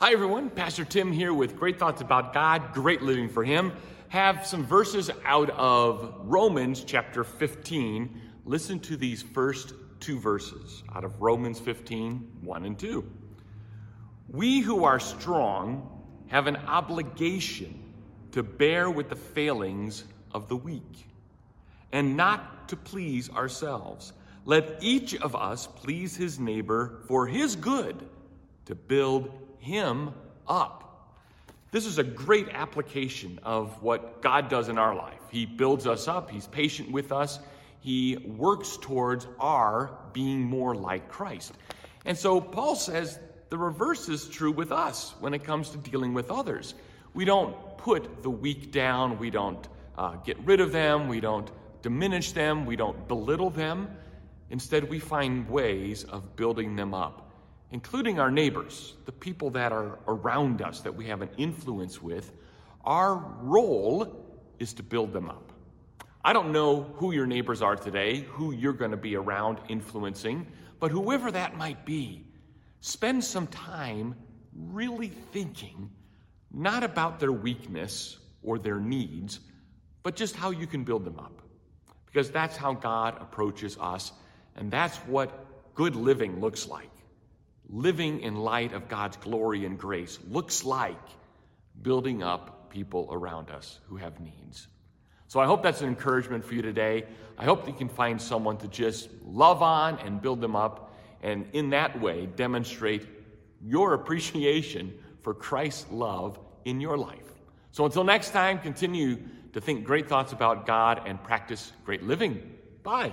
Hi, everyone. Pastor Tim here with great thoughts about God, great living for Him. Have some verses out of Romans chapter 15. Listen to these first two verses out of Romans 15 1 and 2. We who are strong have an obligation to bear with the failings of the weak and not to please ourselves. Let each of us please his neighbor for his good to build him up. This is a great application of what God does in our life. He builds us up, He's patient with us, He works towards our being more like Christ. And so Paul says the reverse is true with us when it comes to dealing with others. We don't put the weak down, we don't uh, get rid of them, we don't diminish them, we don't belittle them. Instead, we find ways of building them up including our neighbors, the people that are around us that we have an influence with, our role is to build them up. I don't know who your neighbors are today, who you're going to be around influencing, but whoever that might be, spend some time really thinking not about their weakness or their needs, but just how you can build them up. Because that's how God approaches us, and that's what good living looks like living in light of God's glory and grace looks like building up people around us who have needs. So I hope that's an encouragement for you today. I hope that you can find someone to just love on and build them up, and in that way demonstrate your appreciation for Christ's love in your life. So until next time, continue to think great thoughts about God and practice great living. Bye.